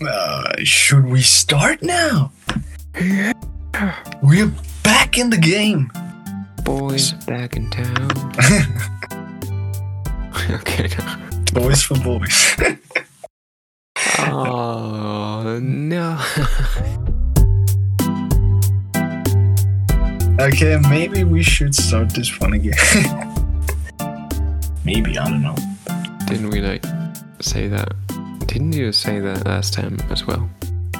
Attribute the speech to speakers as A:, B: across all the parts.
A: Uh, should we start now?
B: Yeah.
A: We're back in the game.
B: Boys back in town. okay.
A: Boys for boys.
B: Oh no.
A: okay, maybe we should start this one again. maybe, I don't know.
B: Didn't we like say that? Didn't you say that last time as well?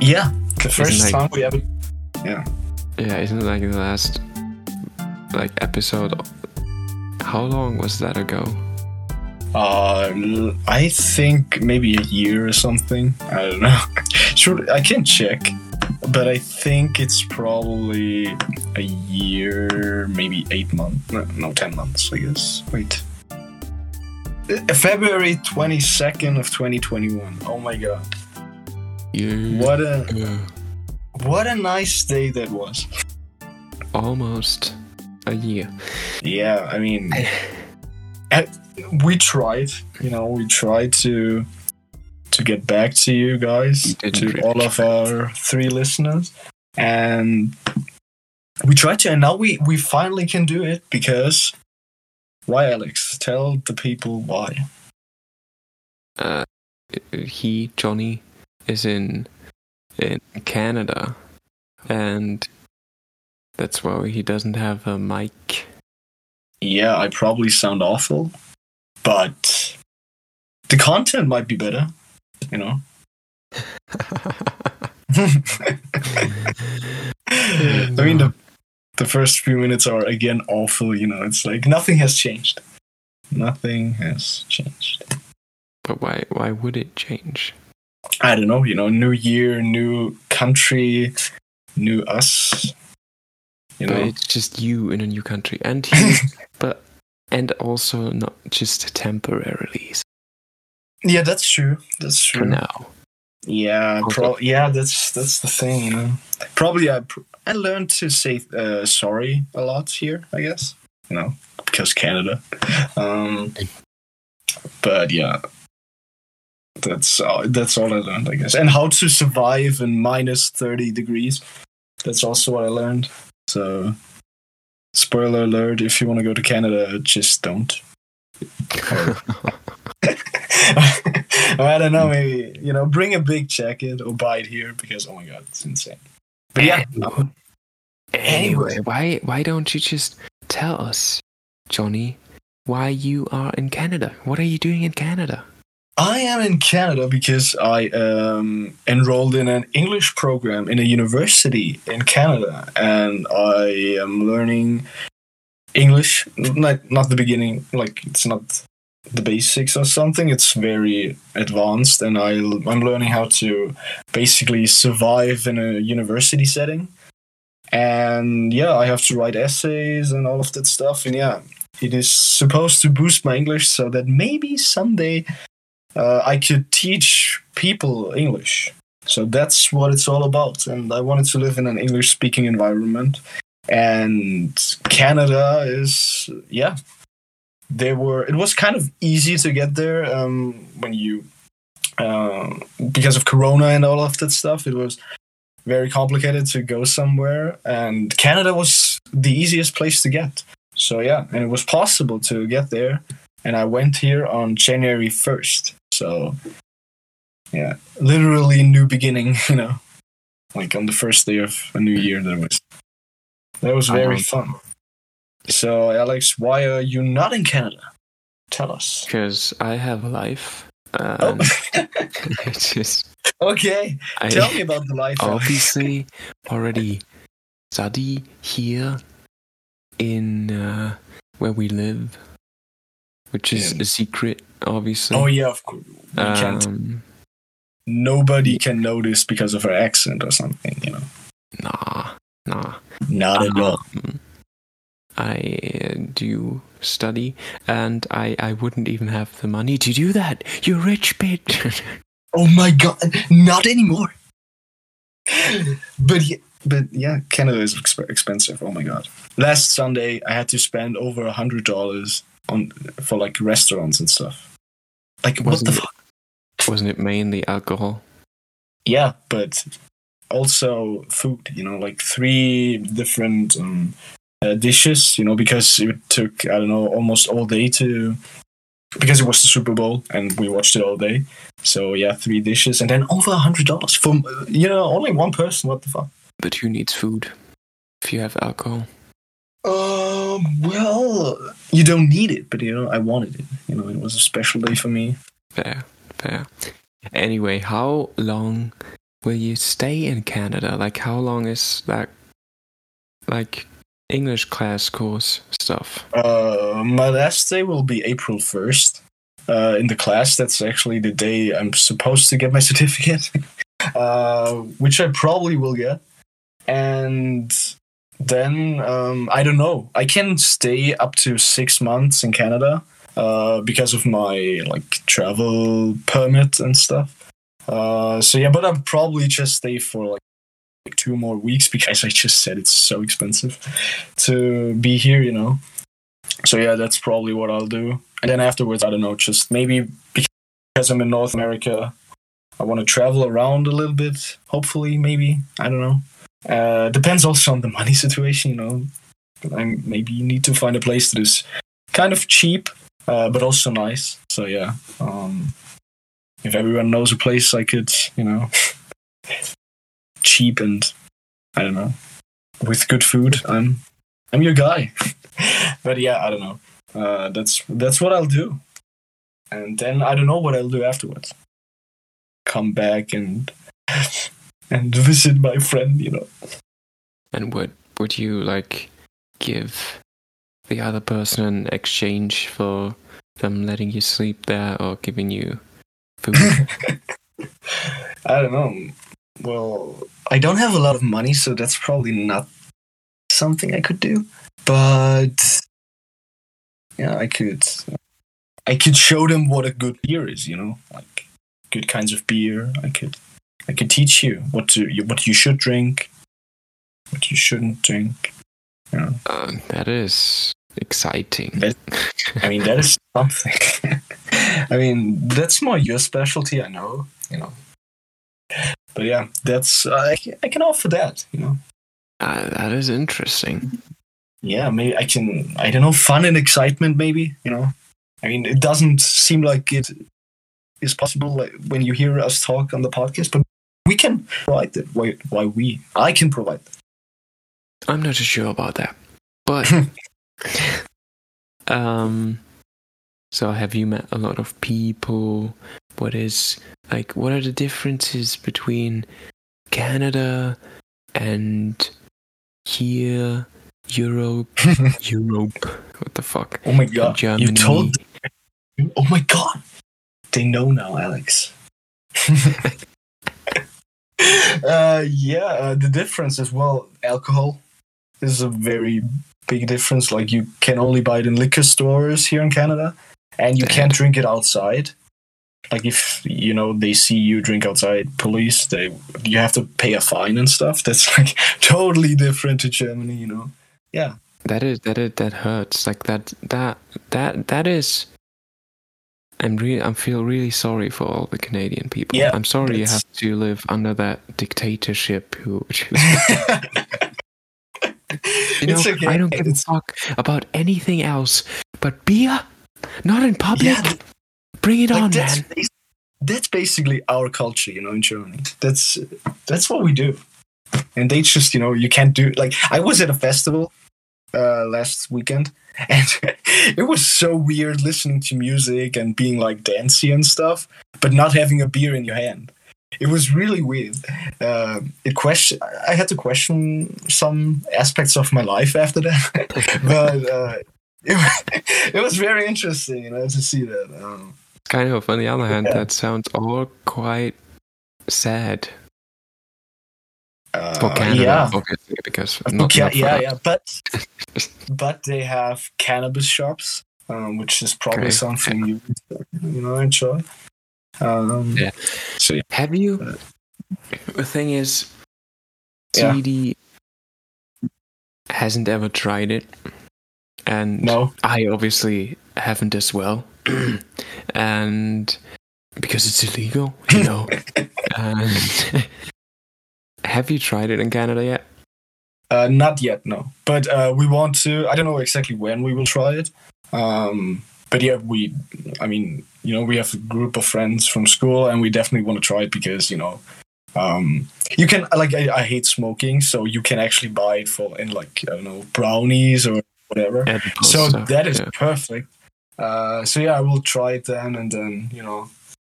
A: Yeah, the first
B: like-
A: time we ever. Yeah.
B: Yeah, isn't it like the last like episode? How long was that ago?
A: Uh, I think maybe a year or something. I don't know. sure, I can check, but I think it's probably a year, maybe eight months. No, no, ten months. I guess. Wait. February twenty second of twenty twenty one. Oh my god!
B: Yeah.
A: What a
B: Uh,
A: what a nice day that was.
B: almost a year.
A: Yeah, I mean, uh, we tried. You know, we tried to to get back to you guys, to
B: really
A: all of our three listeners, and we tried to, and now we we finally can do it because why, Alex? Tell the people why.
B: Uh, he Johnny is in in Canada, and that's why he doesn't have a mic.
A: Yeah, I probably sound awful, but the content might be better. You know. I mean, the the first few minutes are again awful. You know, it's like nothing has changed. Nothing has changed.
B: But why? Why would it change?
A: I don't know. You know, new year, new country, new us. You
B: But
A: know,
B: it's just you in a new country, and he, but and also not just temporarily
A: yeah, that's true. That's true.
B: for now.
A: Yeah, pro- yeah, that's that's the thing. You know, probably I pr- I learned to say uh, sorry a lot here. I guess you know because Canada. Um, but yeah, that's all, that's all I learned, I guess, and how to survive in minus thirty degrees. That's also what I learned. So, spoiler alert: if you want to go to Canada, just don't. I don't know, maybe you know, bring a big jacket or buy it here because oh my god, it's insane. But yeah.
B: Anyway, why why don't you just tell us, Johnny, why you are in Canada? What are you doing in Canada?
A: I am in Canada because I um, enrolled in an English program in a university in Canada, and I am learning English. Not not the beginning, like it's not the basics or something. It's very advanced, and I I'm learning how to basically survive in a university setting. And yeah, I have to write essays and all of that stuff. And yeah, it is supposed to boost my English so that maybe someday uh, I could teach people English. So that's what it's all about. And I wanted to live in an English speaking environment. And Canada is, yeah, they were, it was kind of easy to get there um, when you, uh, because of Corona and all of that stuff, it was very complicated to go somewhere. And Canada was the easiest place to get. So yeah, and it was possible to get there. And I went here on January 1st. So, yeah, literally new beginning, you know, like on the first day of a new year. That was that was very
B: Um,
A: fun. So, Alex, why are you not in Canada? Tell us.
B: Because I have a life.
A: Oh,
B: just
A: okay.
B: I
A: Tell me about the life.
B: Obviously already study here in uh, where we live, which is
A: Yeah.
B: a secret, obviously.
A: Oh yeah, of course. We can't.
B: um,
A: Nobody can notice because of her accent or something. You know.
B: nah, nah.
A: Not at all.
B: I do study, and I, I wouldn't even have the money to do that. You rich bitch.
A: Oh my god, not anymore. but yeah, but yeah, Canada is exp- expensive. Oh my god. Last Sunday, I had to spend over a hundred dollars on for like restaurants and stuff. Like what
B: Wasn't
A: the
B: it-
A: fuck?
B: Wasn't it mainly alcohol?
A: yeah, but also food. You know, like three different um, uh, dishes. You know, because it took I don't know almost all day to because it was the Super Bowl and we watched it all day. So yeah, three dishes and then over a hundred dollars for you know only one person. What the fuck?
B: But who needs food if you have alcohol?
A: Um, well, you don't need it, but you know, I wanted it. You know, it was a special day for me.
B: Fair, fair. Anyway, how long will you stay in Canada? Like, how long is that, like, English class course stuff?
A: Uh, my last day will be April 1st. Uh, in the class, that's actually the day I'm supposed to get my certificate, uh, which I probably will get. And then um, I don't know. I can stay up to six months in Canada uh, because of my like travel permit and stuff. Uh, so yeah, but I'll probably just stay for like, like two more weeks because I just said it's so expensive to be here, you know. So yeah, that's probably what I'll do. And then afterwards, I don't know, just maybe because I'm in North America, I want to travel around a little bit. Hopefully, maybe I don't know. Uh, depends also on the money situation, you know. I maybe you need to find a place that is kind of cheap, uh, but also nice. So yeah, um, if everyone knows a place I could, you know, cheap and I don't know, with good food, I'm I'm your guy. but yeah, I don't know. Uh, that's that's what I'll do, and then I don't know what I'll do afterwards. Come back and and visit my friend, you know.
B: And what would you like give the other person in exchange for them letting you sleep there or giving you food?
A: I don't know. Well, I don't have a lot of money, so that's probably not something I could do. But yeah, I could. I could show them what a good beer is. You know, like good kinds of beer. I could I could teach you what to what you should drink, what you shouldn't drink. You know.
B: uh, that is exciting.
A: That, I mean, that is something. I mean, that's more your specialty. I know, you know. But yeah, that's uh, I, I can offer that. You know.
B: Uh, that is interesting.
A: Yeah, maybe I can. I don't know, fun and excitement. Maybe you know. I mean, it doesn't seem like it is possible like, when you hear us talk on the podcast, but we can provide that. Why, why we? I can provide that.
B: I'm not too sure about that, but um, so have you met a lot of people? What is like? What are the differences between Canada and here, Europe, Europe? What the fuck?
A: Oh my god!
B: Germany.
A: You told. Oh my god! They know now, Alex. uh, yeah, uh, the difference is well, alcohol is a very big difference. Like you can only buy it in liquor stores here in Canada, and you can't drink it outside. Like if you know they see you drink outside, police they you have to pay a fine and stuff. That's like totally different to Germany, you know. Yeah,
B: That is that is that hurts. Like that that that that is. I'm really I feel really sorry for all the Canadian people.
A: Yeah,
B: I'm sorry you have to live under that dictatorship. Who, you know,
A: okay.
B: I don't give a
A: It's-
B: fuck about anything else but beer. Not in public.
A: Yeah,
B: Bring it
A: like
B: on,
A: that's
B: man.
A: that's basically our culture, you know, in Germany. That's that's what we do, and they just you know you can't do like I was at a festival uh, last weekend, and it was so weird listening to music and being like dancey and stuff, but not having a beer in your hand. It was really weird. Uh, it question. I had to question some aspects of my life after that, but uh, it, it was very interesting, you know, to see that. Um,
B: Kind of. On the other hand,
A: Yeah.
B: that sounds all quite sad
A: uh,
B: for Canada,
A: yeah,
B: obviously, because not,
A: Okay,
B: not
A: yeah, yeah, but but they have cannabis shops, um, which is probably
B: Okay.
A: something you you know enjoy. Um,
B: Yeah.
A: So yeah.
B: Have you? The thing is,
A: Yeah.
B: TD hasn't ever tried it, and
A: no,
B: I obviously haven't as well. and because it's illegal, you know. and have you tried it in Canada yet?
A: Uh, not yet, no. But uh, we want to. I don't know exactly when we will try it. Um, but yeah, we. I mean, you know, we have a group of friends from school, and we definitely want to try it because you know, um, you can like I, I hate smoking, so you can actually buy it for in like I don't know brownies or whatever.
B: Edible
A: so
B: stuff,
A: that is
B: yeah.
A: perfect. Uh, so yeah, I will try it then, and then you know,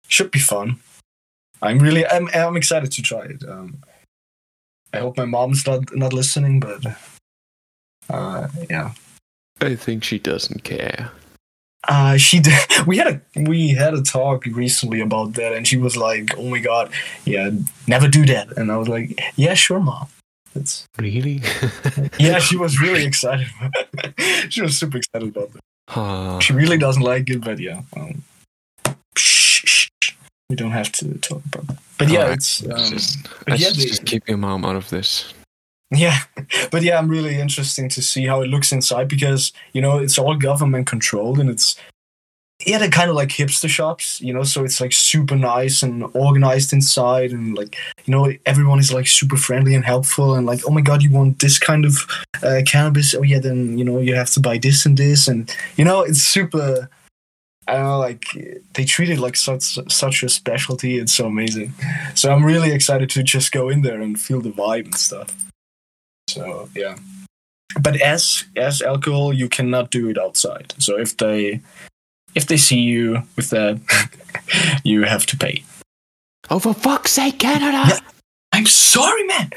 A: should be fun. I'm really, I'm, I'm excited to try it. Um, I hope my mom's not not listening, but uh, yeah,
B: I think she doesn't care.
A: uh, she did. We had a we had a talk recently about that, and she was like, "Oh my god, yeah, never do that." And I was like, "Yeah, sure, mom." It's
B: Really?
A: yeah, she was really excited. she was super excited about that. She really doesn't like it, but yeah. Um, shh, shh, shh. we don't have to talk about that. But yeah, it's um,
B: just,
A: but yeah,
B: just keep your mom out of this.
A: yeah, but yeah, I'm really interesting to see how it looks inside because you know it's all government controlled and it's yeah, they're kind of like hipster shops, you know. So it's like super nice and organized inside, and like you know everyone is like super friendly and helpful, and like oh my god, you want this kind of uh, cannabis? Oh yeah, then you know you have to buy this and this, and you know it's super. I don't know, like they treat it like such such a specialty. It's so amazing. So I'm really excited to just go in there and feel the vibe and stuff. So yeah, but as as alcohol, you cannot do it outside. So if they if they see you with that, you have to pay.
B: Oh, for fuck's sake, Canada!
A: Yeah. I'm sorry, man.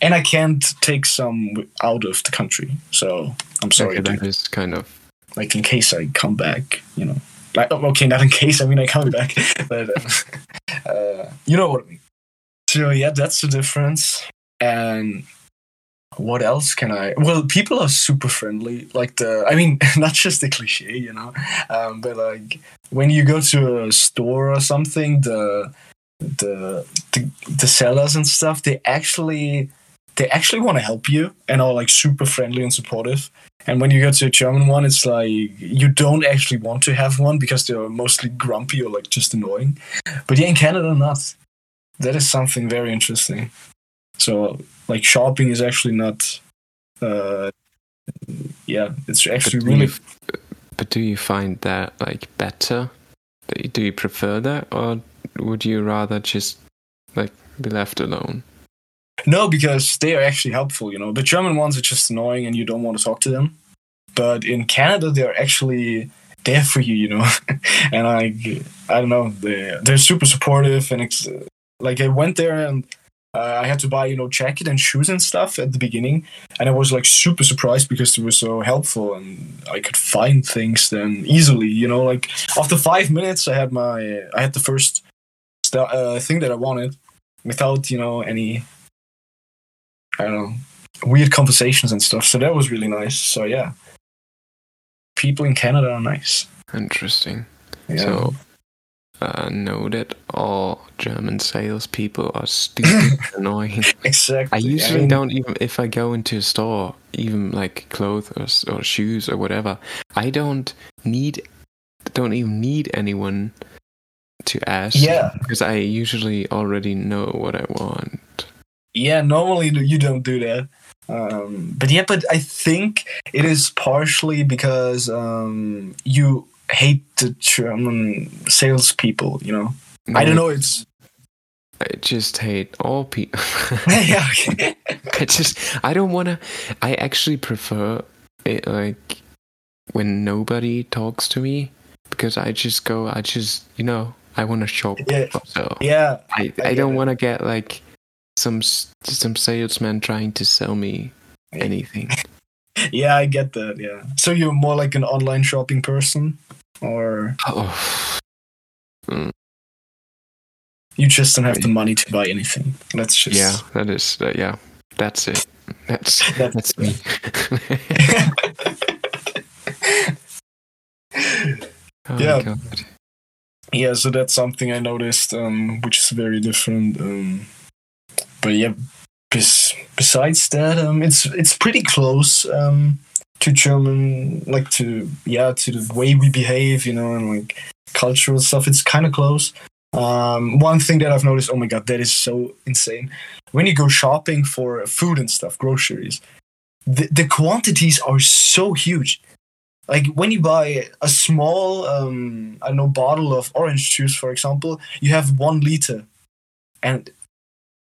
A: And I can't take some out of the country, so I'm sorry.
B: Okay, that is kind of.
A: like in case I come back, you know. Like oh, okay, not in case. I mean, I come back, but uh, uh, you know what I mean. So yeah, that's the difference. And what else can I? Well, people are super friendly. Like the, I mean, not just the cliche, you know, um, but like when you go to a store or something, the the the, the sellers and stuff, they actually they actually want to help you and are like super friendly and supportive. And when you go to a German one, it's like you don't actually want to have one because they're mostly grumpy or like just annoying. But yeah, in Canada, not. That is something very interesting. So, like, shopping is actually not. Uh, yeah, it's
B: But
A: actually
B: do,
A: really.
B: you, but do you find that like better? Do you prefer that, or would you rather just like be left alone?
A: No, because they are actually helpful. You know, the German ones are just annoying and you don't want to talk to them. But in Canada, they're actually there for you. You know, and like I don't know, they they're super supportive and ex- like I went there and uh, I had to buy you know jacket and shoes and stuff at the beginning, and I was like super surprised because they were so helpful and I could find things then easily. You know, like after five minutes, I had my I had the first st- uh, thing that I wanted without you know any I don't know, weird conversations and stuff. So that was really nice. So yeah, people in Canada are nice.
B: Interesting.
A: Yeah.
B: So, uh, know that all German salespeople are stupid and annoying.
A: exactly.
B: I usually
A: mean,
B: don't even if I go into a store, even like clothes or, or shoes or whatever. I don't need, don't even need anyone to ask.
A: Yeah.
B: because I usually already know what I want.
A: Yeah, normally you don't do that. Um, but yeah, but I think it is partially because um, you hate the German um, salespeople. You know, I don't know. It's
B: I just hate all people.
A: yeah.
B: I just I don't want to. I actually prefer it like when nobody talks to me because I just go. I just you know I want to shop.
A: Yeah.
B: So
A: yeah,
B: I
A: I
B: I don't want to get like some some salesman trying to sell me anything.
A: yeah, I get that. Yeah. So you're more like an online shopping person, or
B: oh,
A: you just don't have the money to buy anything. That's just
B: yeah, that is uh, yeah. That's it. That's
A: That's-
B: that's me. oh
A: Yeah. Yeah so that's something i noticed um which is very different um but yeah bes- besides that um it's it's pretty close um to German, like to yeah, to the way we behave, you know, and like cultural stuff. It's kind of close. Um, one thing that I've noticed, oh my god, that is so insane. When you go shopping for food and stuff, groceries, the, the quantities are so huge. Like when you buy a small, um, I don't know, bottle of orange juice, for example, you have one liter, and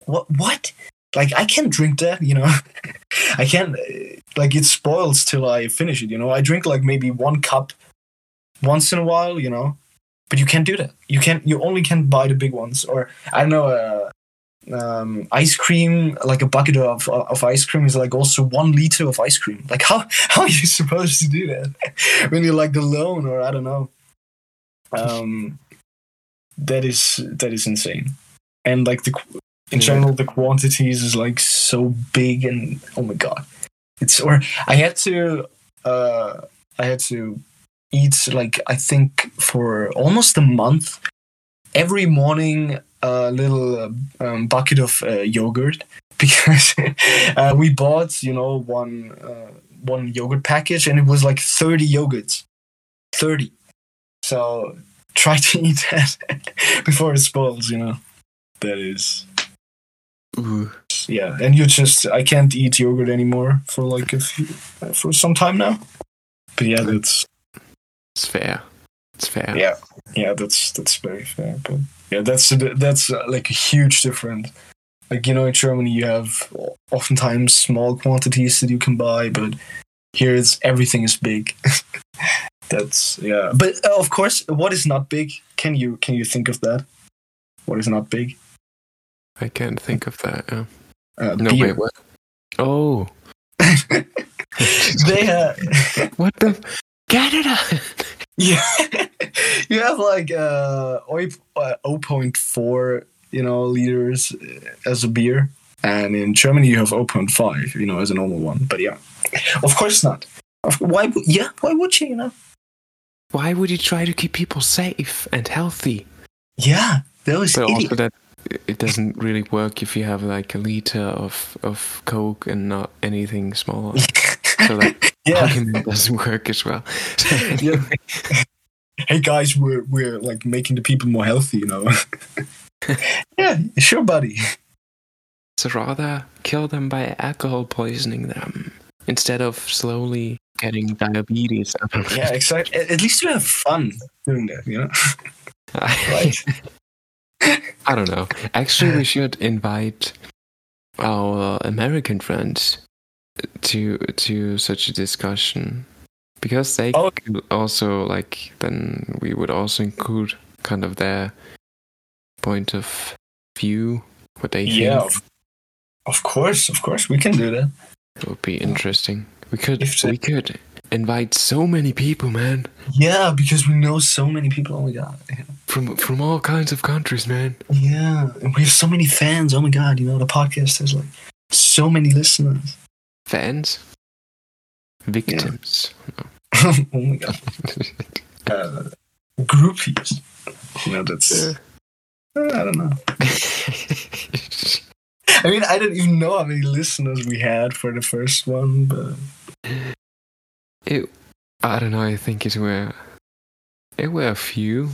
A: what what? Like I can't drink that, you know. I can't. Like it spoils till I finish it, you know. I drink like maybe one cup once in a while, you know. But you can't do that. You can't. You only can buy the big ones, or I don't know. Uh, um, ice cream, like a bucket of of ice cream, is like also one liter of ice cream. Like how how are you supposed to do that when you're like alone, or I don't know. Um, that is that is insane, and like the in
B: Yeah.
A: general the quantities is like so big and oh my god, it's or I had to uh I had to eat like I think for almost a month every morning a little um, bucket of uh, yogurt because uh, we bought you know one uh, one yogurt package and it was like 30 yogurts. 30 so try to eat that before it spoils you know. That is
B: Ooh.
A: yeah and you just i can't eat yogurt anymore for like a few for some time now. But yeah that's
B: It's fair. It's fair.
A: yeah. Yeah that's that's very fair but yeah that's that's uh, like a huge difference. Like you know in germany you have oftentimes small quantities that you can buy but here it's everything is big. That's yeah. But uh, of course what is not big? Can you can you think of that? What is not big
B: I can't think of that. Yeah.
A: uh,
B: No,
A: beer.
B: wait, what? Oh,
A: they uh,
B: what the? Canada!
A: Yeah, you have like uh, uh 0.4, you know, liters uh, as a beer, and in Germany you have 0.5, you know, as a normal one. But yeah, of course not. Why? would- Yeah, why would you? You know?
B: Why would you try to keep people safe and healthy?
A: Yeah, was
B: But also that it doesn't really work if you have like a liter of of Coke and not anything smaller. So that
A: yeah.
B: argument doesn't work as well.
A: yeah. Hey guys, we're we're like making the people more healthy, you know. yeah, sure, buddy.
B: So rather kill them by alcohol poisoning them instead of slowly getting diabetes. I don't know.
A: Yeah, exactly. At at least you have fun doing that, you know. Right.
B: I don't know. Actually, we should invite our American friends to to such a discussion because they
A: Oh.
B: could also like then we would also include kind of their point of view, what they
A: Yeah,
B: think.
A: of, of course, of course, we can do that.
B: It would be interesting. We could
A: they-
B: we could invite so many people, man,
A: Yeah, because we know so many people. Oh my god.
B: From from all kinds of countries, man.
A: Yeah, and we have so many fans. Oh my god, you know the podcast has like so many listeners.
B: Fans, victims.
A: oh my god, uh, groupies. You know that's.
B: Yeah.
A: uh, I don't know. I mean, I don't even know how many listeners we had for the first one, but
B: It, I don't know. I think it were it were a few.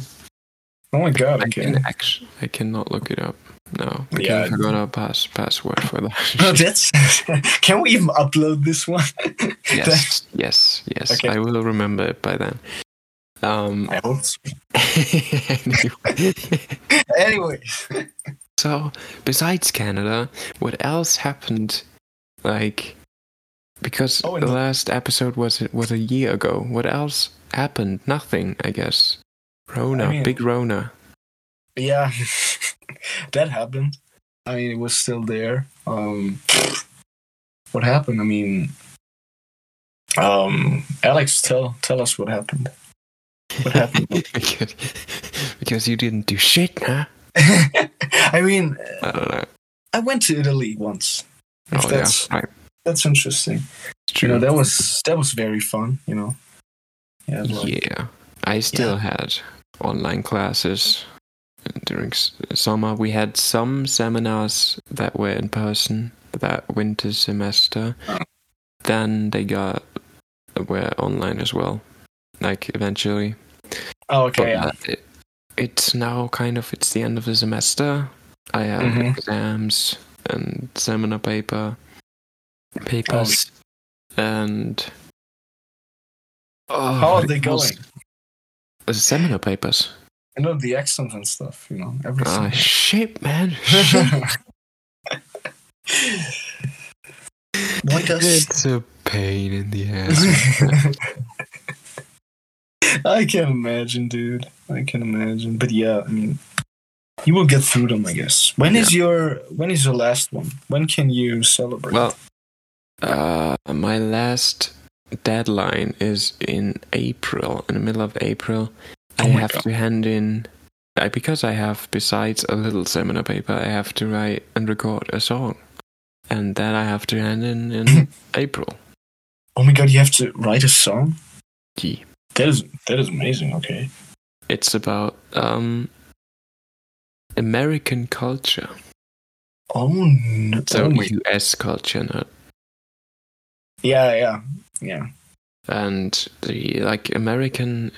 A: Oh my god,
B: I
A: okay.
B: can actually I cannot look it up. No, because
A: Yeah.
B: I forgot our pass password for that.
A: that's. can we even upload this one?
B: yes, yes, yes.
A: Okay.
B: I will remember it by then. Um.
A: I hope so.
B: anyway.
A: Anyway,
B: So, besides Canada, what else happened? Like, because
A: Oh,
B: the
A: and-
B: last episode was was a year ago. What else happened? Nothing, I guess. Rona,
A: I mean-
B: big Rona.
A: yeah, that happened. I mean, it was still there. Um, what happened? I mean, um, Alex, tell tell us what happened. What happened?
B: because, you didn't do shit, huh?
A: I mean,
B: I don't know.
A: I went to Italy once. If
B: Oh
A: that's
B: yeah, right.
A: that's interesting. You know, that was that was very fun. You know. Yeah. like-
B: yeah, I still had online classes during summer. We had some seminars that were in person that winter semester.
A: Oh.
B: Then they got were online as well, like eventually.
A: Oh, okay. Yeah.
B: uh, it, it's now kind of it's the end of the semester. I have
A: Mhm.
B: exams and seminar paper papers and oh,
A: How are they going?
B: Seminar papers.
A: I know the accents and stuff. You know everything.
B: Ah, shit, man.
A: Why does
B: it's a pain in the ass.
A: I can imagine, dude. I can imagine. But yeah, I mean, you will get through them, I guess. When is your When is your last one? When can you celebrate?
B: well, uh, my last deadline is in April, in the middle of April. I
A: Oh my
B: have
A: God.
B: to hand in, I, because I have, besides a little seminar paper, I have to write and record a song. And that I have to hand in in April.
A: oh my god, you have to write a song.
B: Gee.
A: That is that is amazing. Okay.
B: It's about um, American culture.
A: Oh no.
B: So
A: oh
B: US culture, not
A: yeah, yeah, yeah.
B: and the like American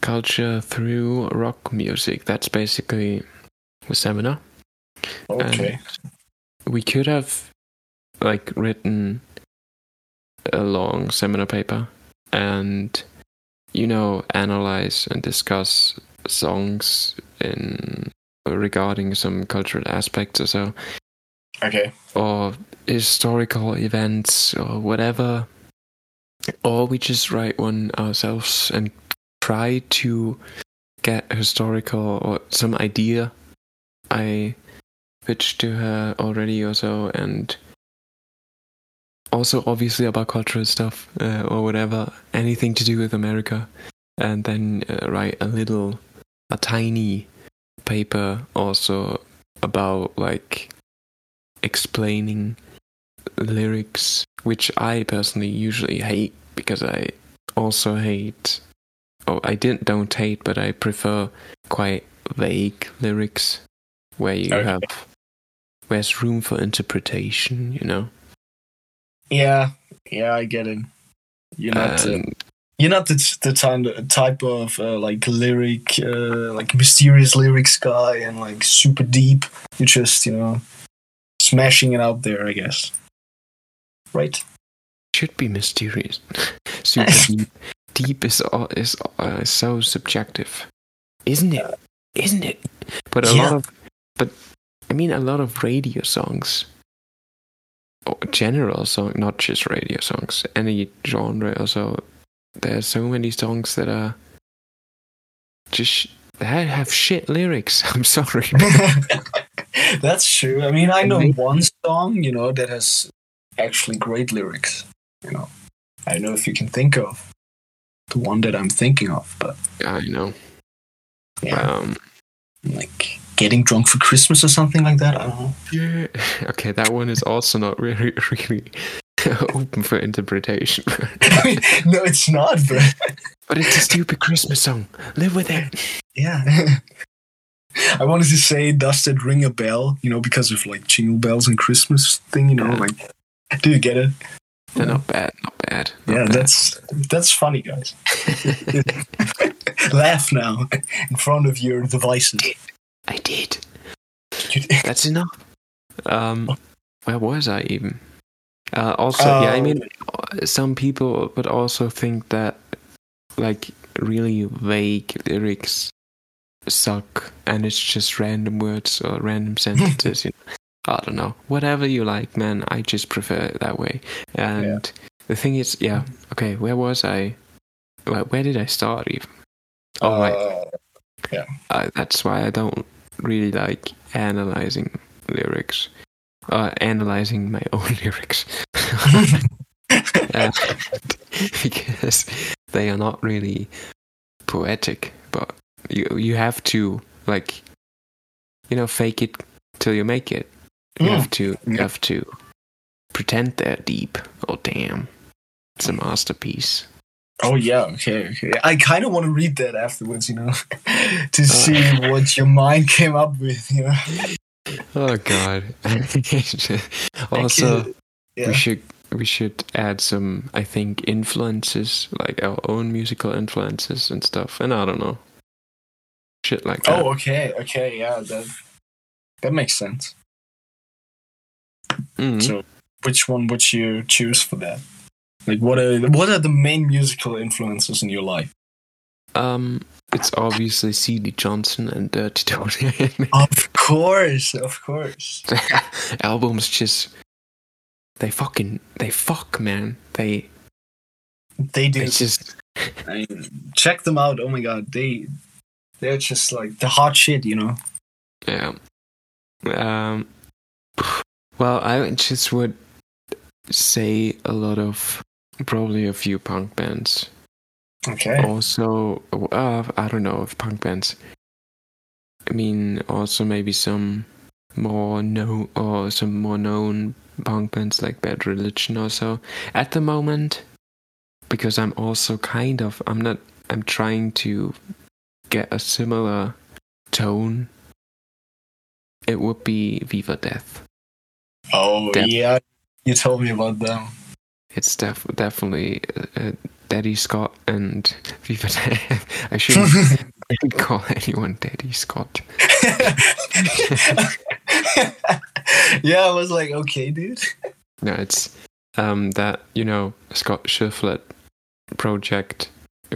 B: culture through rock music. That's basically the seminar.
A: Okay.
B: We could have like written a long seminar paper and you know analyze and discuss songs in regarding some cultural aspects or so
A: okay.
B: or historical events or whatever. Or we just write one ourselves and try to get historical or some idea. I pitched to her already or so, and also obviously about cultural stuff uh, or whatever, anything to do with America, and then uh, write a little, a tiny paper also about like explaining lyrics, which I personally usually hate because I also hate. Oh, I didn't don't hate, but I prefer quite vague lyrics where you
A: Okay.
B: have where's room for interpretation. You know,
A: Yeah, yeah, I get it. You're not uh, you're not the the type type of uh, like lyric uh, like mysterious lyrics guy and like super deep. You're just you know smashing it out there, I guess. Right?
B: should be mysterious. Super deep. Deep is all- is uh, so subjective, isn't it? Isn't it? But a
A: Yeah.
B: lot of, but I mean, a lot of radio songs, or general song, not just radio songs, any genre. Also, there's so many songs that are just that have shit lyrics. I'm sorry.
A: That's true. I mean, I know one song, you know, that has actually great lyrics. You know, I don't know if you can think of the one that I'm thinking of, but yeah,
B: I know.
A: yeah,
B: Um,
A: like getting drunk for Christmas or something like that. I don't know.
B: yeah. Okay, that one is also not really, really open for interpretation.
A: no, it's not, but
B: But it's a stupid Christmas song. Live with it.
A: yeah. I wanted to say, does that ring a bell? You know, because of like jingle bells and Christmas thing. You know,
B: Yeah.
A: like, do you get it?
B: They're not bad, not bad. not
A: yeah,
B: bad.
A: that's that's funny, guys. Laugh now in front of your devices.
B: I did.
A: You-
B: That's enough. Um, where was I even? Uh, also, yeah, I
A: Oh.
B: mean, some people would also think that like really vague lyrics suck, and it's just random words or random sentences. you know? I don't know. Whatever you like, man. I just prefer it that way. And the thing is, yeah. Okay, where was I? Where, where did I start even? Oh, right.
A: Uh,
B: uh, that's why I don't really like analyzing lyrics, uh, analyzing my own lyrics, Uh, because they are not really poetic. But you you have to like, you know, fake it till you make it. You
A: Mm.
B: have to you have to pretend they're deep. Oh damn, it's a masterpiece.
A: oh yeah, okay, okay. I kind of want to read that afterwards, you know, to
B: Uh.
A: see what your mind came up with. You know.
B: Oh god. also.
A: yeah.
B: we should we should add some, I think, influences, like our own musical influences and stuff. And I don't know, shit like that.
A: Oh, okay, okay, yeah, that that makes sense.
B: Mhm.
A: So, which one would you choose for that? Like, what are what are the main musical influences in your life?
B: Um, it's obviously C.D. Johnson and Dirty Tony.
A: Of course, of course.
B: Albums just they fucking they fuck man. They
A: They do.
B: they just
A: I mean, check them out. Oh my god, they they're just like the hot shit, you know.
B: yeah. Um. Well, I just would say a lot of probably a few punk bands.
A: Okay.
B: Also, uh, I don't know if punk bands. I mean, also maybe some more known or some more known punk bands like Bad Religion or so. At the moment, because I'm also kind of I'm not I'm trying to get a similar tone. It would be Viva Death.
A: Oh
B: Def-
A: yeah, you told me about them.
B: It's def- definitely uh, uh, Daddy Scott and Viva I shouldn't I shouldn't call anyone Daddy Scott.
A: yeah, I was like, okay, dude.
B: No, it's um that you know Scott Shiflett project,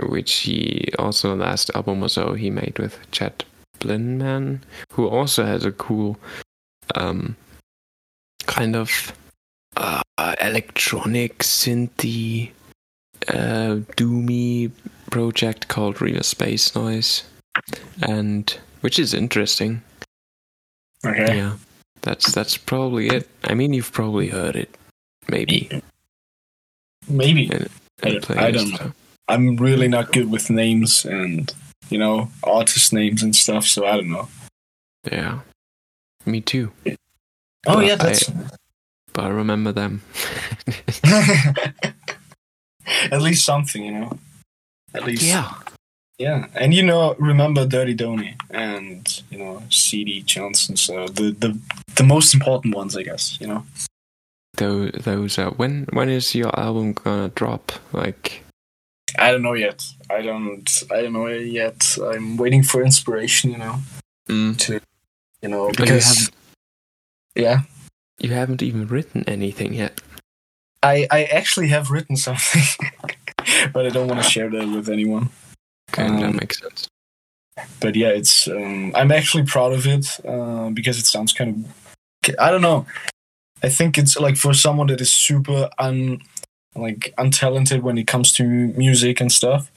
B: which he also last album or so he made with Chad Blinman, who also has a cool um kind of uh, electronic synthy uh doomy project called Real Space Noise, and which is interesting.
A: Okay.
B: Yeah, that's that's probably it. I mean, you've probably heard it, maybe.
A: Maybe.
B: in
A: I- I don't know.
B: so-
A: I'm really not good with names and you know artist names and stuff, so I don't know.
B: Yeah, me too.
A: Oh
B: Well,
A: yeah, that's
B: But I remember them.
A: at least something, you know. At least
B: yeah,
A: yeah. And you know, remember Dirty Donny and you know C.D. Johnson. So the the the most important ones, I guess. You know.
B: those those. Uh, when when is your album gonna drop? Like,
A: I don't know yet. I don't. I don't know yet. I'm waiting for inspiration. You know,
B: mm,
A: to you know because
B: haven't-
A: yeah,
B: you haven't even written anything yet.
A: I I actually have written something, but I don't want to share that with anyone.
B: Okay, that
A: Um,
B: makes sense.
A: But yeah, it's um, I'm actually proud of it uh, because it sounds kind of I don't know. I think it's like for someone that is super un like untalented when it comes to music and stuff.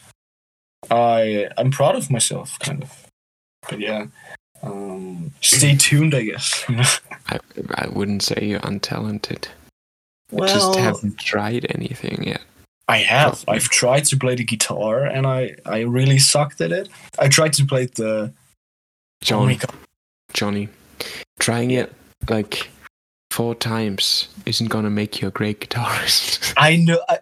A: I I'm proud of myself, kind of. But yeah, um, stay tuned, I guess.
B: I I wouldn't say you're untalented. You
A: well,
B: just haven't tried anything yet.
A: I have. I've tried to play the guitar, and I I really sucked at it. I tried to play the.
B: John,
A: Oh!
B: Johnny, trying it like four times isn't gonna make you a great guitarist.
A: I know. I,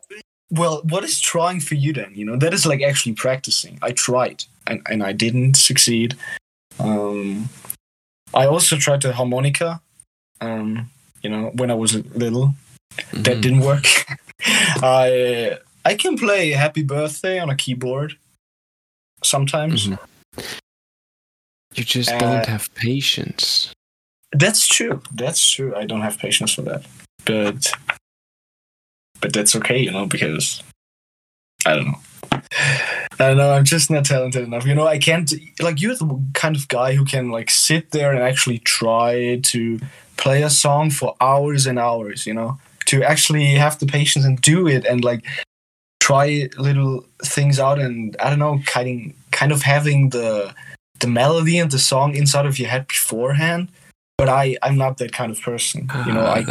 A: well, what is trying for you then? You know, that is like actually practicing. I tried, and and I didn't succeed. Um, I also tried the harmonica. Um, you know, when I was little, that
B: Mhm.
A: didn't work. I I can play Happy Birthday on a keyboard sometimes.
B: Mhm. You just
A: Uh,
B: don't have patience.
A: That's true. That's true. I don't have patience for that, but but that's okay, you know, because I don't know. I don't know. I'm just not talented enough. You know, I can't. Like, you're the kind of guy who can like sit there and actually try to play a song for hours and hours. You know, to actually have the patience and do it and like try little things out and I don't know, kind of kind of having the the melody and the song inside of your head beforehand. But I I'm not that kind of person. You know,
B: Ah,
A: I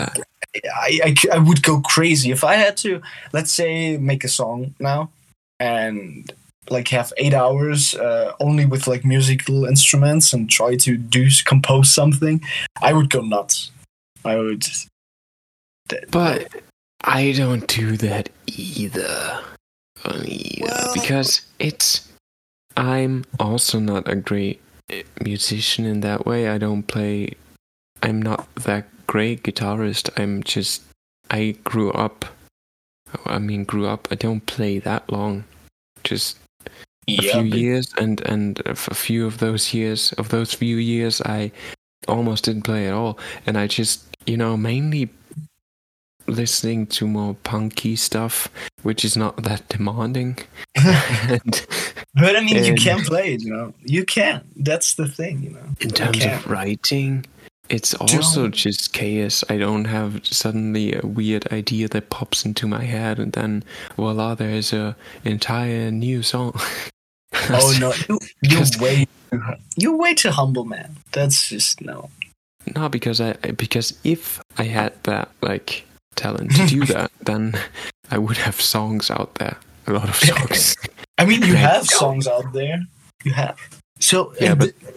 A: I, I, I would go crazy if I had to, let's say, make a song now and like have eight hours uh, only with like musical instruments and try to do compose something. I would go nuts. I would.
B: But I don't do that either. Either
A: Well-
B: because it's. I'm also not a great uh, musician in that way. I don't play. I'm not that great guitarist. I'm just. I grew up. I mean, grew up. I don't play that long, just a
A: Yeah,
B: few
A: but-
B: years, and and a few of those years, of those few years, I almost didn't play at all, and I just, you know, mainly listening to more punky stuff, which is not that demanding. and
A: but I mean, you
B: and-
A: can play it. You know, you can. That's the thing. You know.
B: in terms of writing, it's also just chaos. I don't have suddenly a weird idea that pops into my head, and then voila, there's a entire new song.
A: Oh no, you, you're way you're way too humble, man. That's just no.
B: No, because I because if I had that like talent to do that, then I would have songs out there. A lot of songs.
A: I mean, you have songs out there. You have. So
B: Yeah, but-
A: th-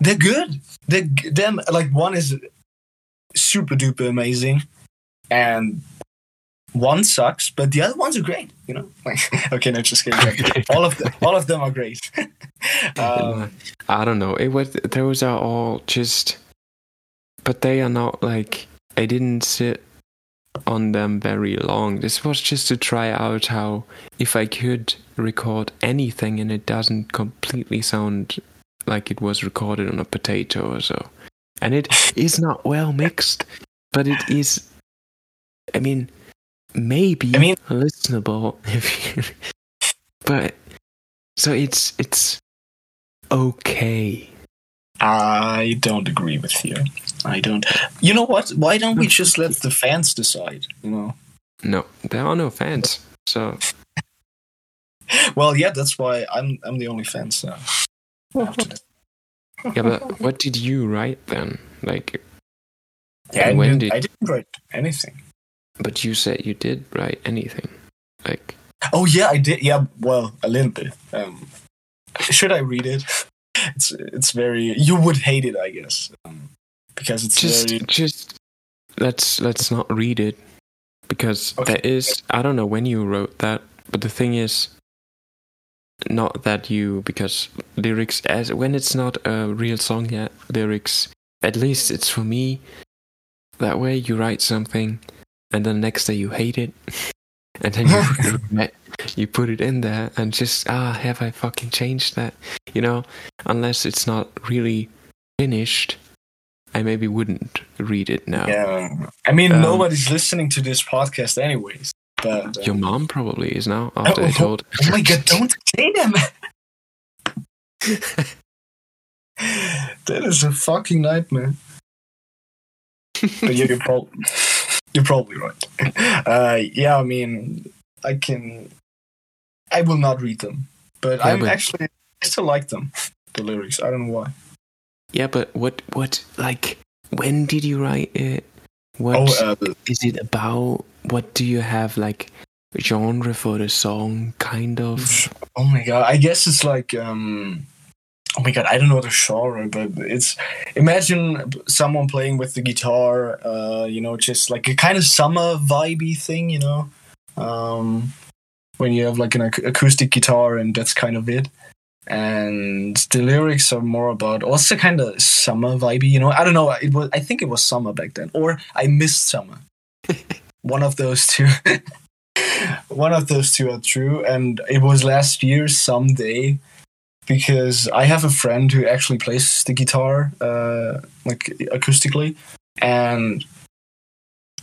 A: they're good. They're them like one is super duper amazing, and one sucks, but the other ones are great. You know, like okay, no, just kidding. all of them, all of them are great. um,
B: I don't know. It was those are all just, but they are not like I didn't sit on them very long. This was just to try out how if I could record anything and it doesn't completely sound like it was recorded on a potato or so. And it is not well mixed, but it is. I mean, maybe
A: I mean-
B: listenable if you. But so it's it's okay.
A: I don't agree with you. I don't. You know what? Why don't we just let the fans decide? You know.
B: No, there are no fans. So
A: Well, yeah, that's why I'm I'm the only fan. So.
B: Yeah, but what did you write then? Like,
A: Yeah, I
B: when
A: didn't,
B: did?
A: I didn't write anything.
B: But you said you did write anything. Like,
A: Oh yeah, I did. Yeah, well, a little bit. Um, should I read it? It's it's very. You would hate it, I guess, um, because it's
B: just
A: very.
B: just let's let's not read it because
A: Okay.
B: there is I don't know when you wrote that, but the thing is not that you because lyrics as when it's not a real song yet lyrics at least it's for me. That way you write something and then the next day you hate it and then you you put it in there and just ah have I fucking changed that? You know unless it's not really finished I maybe wouldn't read it now.
A: Yeah, I mean,
B: Um,
A: nobody's listening to this podcast, anyways. But
B: your
A: um,
B: mom probably is now after I
A: oh,
B: told
A: Oh my god! Don't say them. that is a fucking nightmare. but you're, prob- you're probably right. Uh, yeah, I mean, I can. I will not read them, but
B: Yeah,
A: I'm
B: but-
A: actually I still like them. The lyrics. I don't know why.
B: yeah but what what like when did you write it what
A: Oh, uh,
B: is it about what do you have like genre for the song kind of
A: oh my god! I guess it's like um. Oh my god! I don't know the genre, but it's imagine someone playing with the guitar. Uh, you know, just like a kind of summer vibey thing. You know, um, when you have like an ac- acoustic guitar and that's kind of it. And the lyrics are more about also kind of summer vibey. You know, I don't know. It was I think it was summer back then, or I missed summer. One of those two. One of those two are true, and it was last year someday because I have a friend who actually plays the guitar, uh, like acoustically, and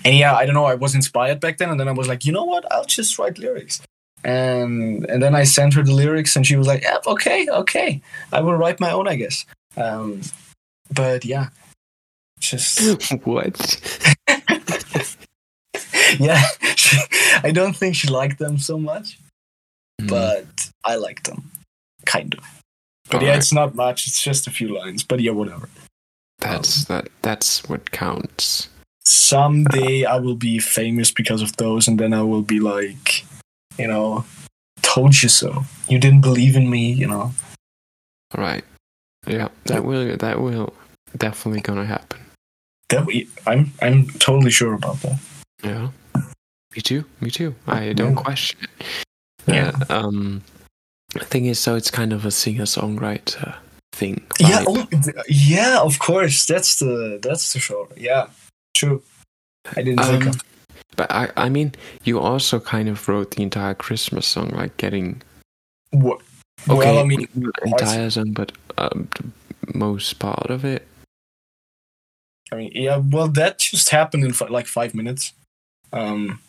A: and yeah, I don't know. I was inspired back then, and then I was like, you know what? I'll just write lyrics, and and then I sent her the lyrics, and she was like, yeah, okay, okay, I will write my own, I guess. Um, but yeah, just
B: what
A: yeah, she, I don't think she liked them so much,
B: Mm,
A: but I like them, kind of. But yeah,
B: alright.
A: it's not much. It's just a few lines. But yeah, whatever.
B: that's that that's what counts
A: Someday I will be famous because of those, and then I will be like, you know, told you so. You didn't believe in me, you know.
B: Right. yeah that will that will definitely gonna happen
A: That we, I'm I'm totally sure about that.
B: yeah me too me too i don't question it
A: Yeah.
B: Uh, um the thing is so it's kind of a singer songwriter thing
A: Yeah, oh, yeah, of course. That's the that's the show. Yeah, true. I didn't think
B: Um,
A: of.
B: But I, I mean, you also kind of wrote the entire Christmas song, like getting
A: What?
B: okay,
A: Well, I mean,
B: entire song, but um, the most part of it.
A: I mean, yeah. Well, that just happened in like five minutes. Um,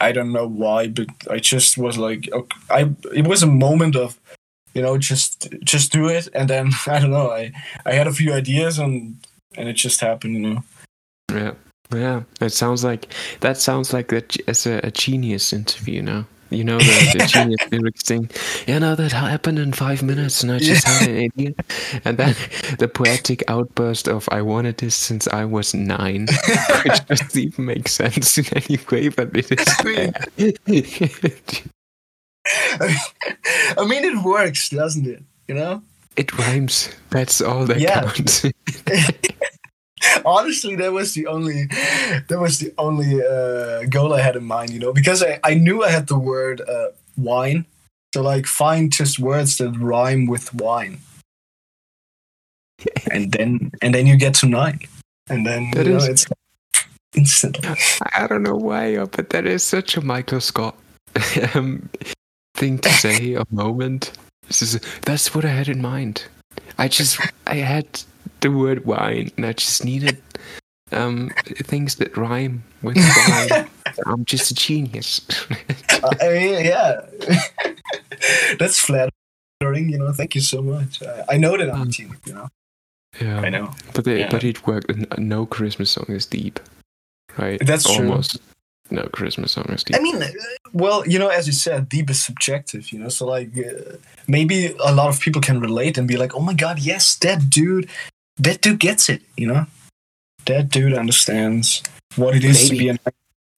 A: I don't know why, but I just was like, okay, I. It was a moment of, you know, just just do it, and then I don't know. I I had a few ideas, and and it just happened, you know.
B: Yeah, yeah. It sounds like that sounds like that as a, a genius interview. Now you know the, the genius lyrics thing. You know that happened in five minutes, and I just had an idea. And then the poetic outburst of "I wanted this since I was nine, which doesn't even make sense in any way, but it is.
A: I mean, it works, doesn't it? You know.
B: it rhymes. That's all that
A: Yeah.
B: counts.
A: Honestly that was the only that was the only uh, goal i had in mind you know because i, I knew i had the word uh, wine so like find just words that rhyme with wine and then and then you get to nine and then
B: That
A: you know,
B: is-
A: it's instantly
B: I don't know why, uh, but that is such a Michael Scott um, thing to say. A moment. This is, that's what I had in mind. I just I had the word wine, and I just needed um, things that rhyme with wine. I'm just a genius.
A: i mean yeah that's flattering you know thank you so much i, I know that i'm a genius you know
B: yeah,
A: i know
B: But it,
A: Yeah.
B: but it worked. No Christmas song is deep, right?
A: That's true.
B: almost. No Christmas song is deep.
A: I mean, uh, well, you know, as you said, deep is subjective, you know. So, like, uh, maybe a lot of people can relate and be like, "Oh my god, yes, that dude, that dude gets it," you know. That dude understands what it is to be a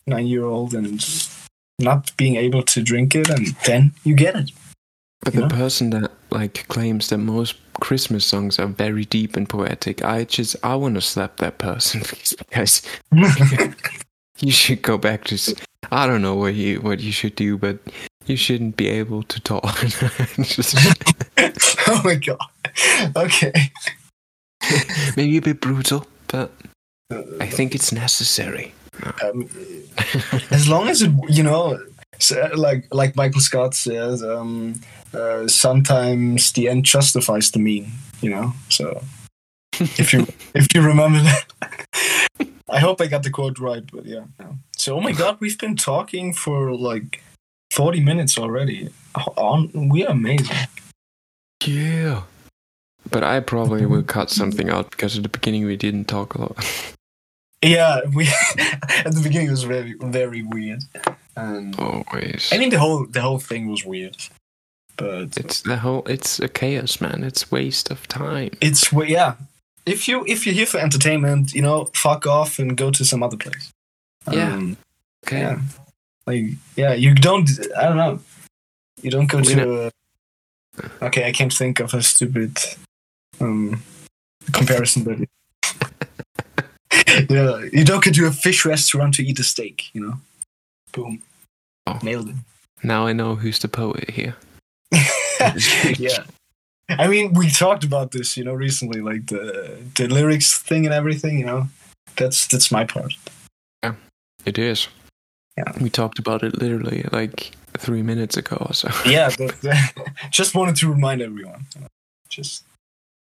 A: nine-year-old and not being able to drink it, and then you get it.
B: But the
A: know?
B: person that like claims that most Christmas songs are very deep and poetic, I just I want to slap that person because you should go back to. I don't know what you what you should do, but you shouldn't be able to talk. just,
A: oh my god. Okay.
B: maybe a bit brutal, but I think it's necessary.
A: Um, as long as it, you know, like like Michael Scott says, um, uh, sometimes the end justifies the mean. You know, so if you if you remember that, I hope I got the quote right. But yeah. So oh my god, we've been talking for like forty minutes already. On we are amazing.
B: Yeah. But I probably will cut something out because at the beginning we didn't talk a lot.
A: Yeah, we at the beginning it was very very weird, and
B: Always.
A: I mean the whole the whole thing was weird, but
B: It's the whole. It's a chaos, man. It's waste of time.
A: it's yeah. If you if you're here for entertainment, you know, fuck off and go to some other place.
B: Yeah.
A: Um,
B: Okay.
A: yeah. Like yeah, you don't. I don't know. You don't go
B: We
A: to. A, okay, I can't think of a stupid um comparison, but yeah, you don't go to a fish restaurant to eat a steak. You know, boom,
B: Oh.
A: nailed it.
B: Now I know who's the poet here.
A: yeah. I mean, we talked about this, you know, recently, like the the lyrics thing and everything. You know, that's that's my part.
B: Yeah, it is.
A: Yeah.
B: We talked about it literally like three minutes ago or so.
A: Yeah, but, just wanted to remind everyone. you know, Just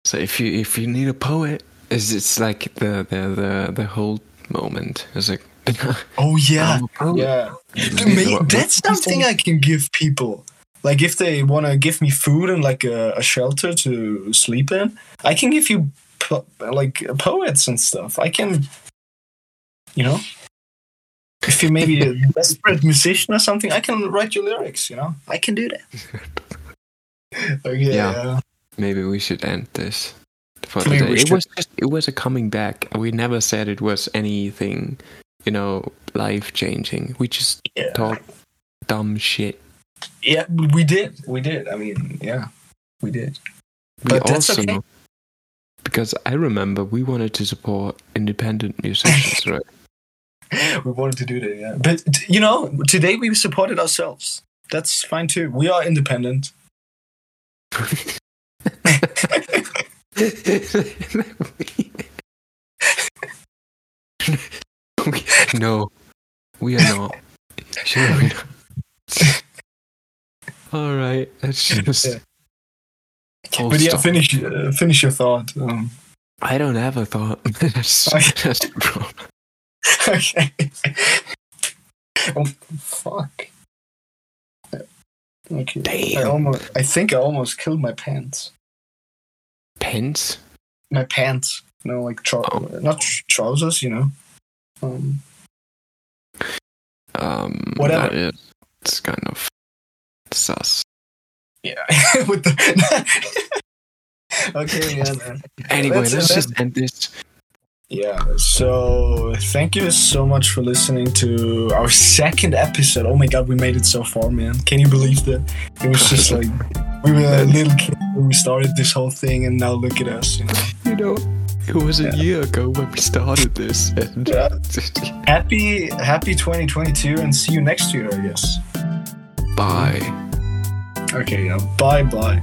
B: So if you if you need a poet, is it's like the the the the whole moment. It's like
A: oh yeah,
B: I'm
A: yeah.
B: Maybe
A: May- that's something I can give people. Like if they want to give me food and like a, a shelter to sleep in, I can give you po- like poets and stuff. I can, you know, if you're maybe a desperate musician or something, I can write your lyrics. You know, I can do that. okay.
B: Yeah. Maybe we should end this for
A: Maybe
B: today. It was just it was a coming back. We never said it was anything, you know, life changing. We just
A: Yeah.
B: talked dumb shit.
A: Yeah, we did. We did. I mean, yeah, we did.
B: We
A: But that's
B: also
A: okay.
B: because I remember we wanted to support independent musicians, right?
A: we wanted to do that, yeah. But you know, today we supported ourselves. That's fine too. We are independent.
B: no, We are not. Sure, we not. All right, let's just.
A: Yeah. But yeah,
B: stop.
A: finish uh, finish your thought. Um,
B: I don't have a thought. that's,
A: Okay.
B: that's the problem.
A: okay. oh fuck. Okay. I
B: Damn.
A: almost. I think I almost killed my pants.
B: Pence?
A: My pants. No, like tro-
B: Oh.
A: not tr- trousers. You know. Um.
B: Um,
A: Whatever.
B: That is, it's kind of sus.
A: Yeah. With the. okay. Yeah. man.
B: Anyway,
A: let's-
B: just end this.
A: Yeah, so thank you so much for listening to our second episode. Oh my god, we made it so far, man. Can you believe that? It was just like we were a little kid when we started this whole thing, and now look at us. You know?
B: You know, it was a
A: Yeah.
B: year ago when we started this. And
A: Yeah. Happy, happy 2022, and see you next year, I guess.
B: Bye.
A: Okay, yeah. Bye bye.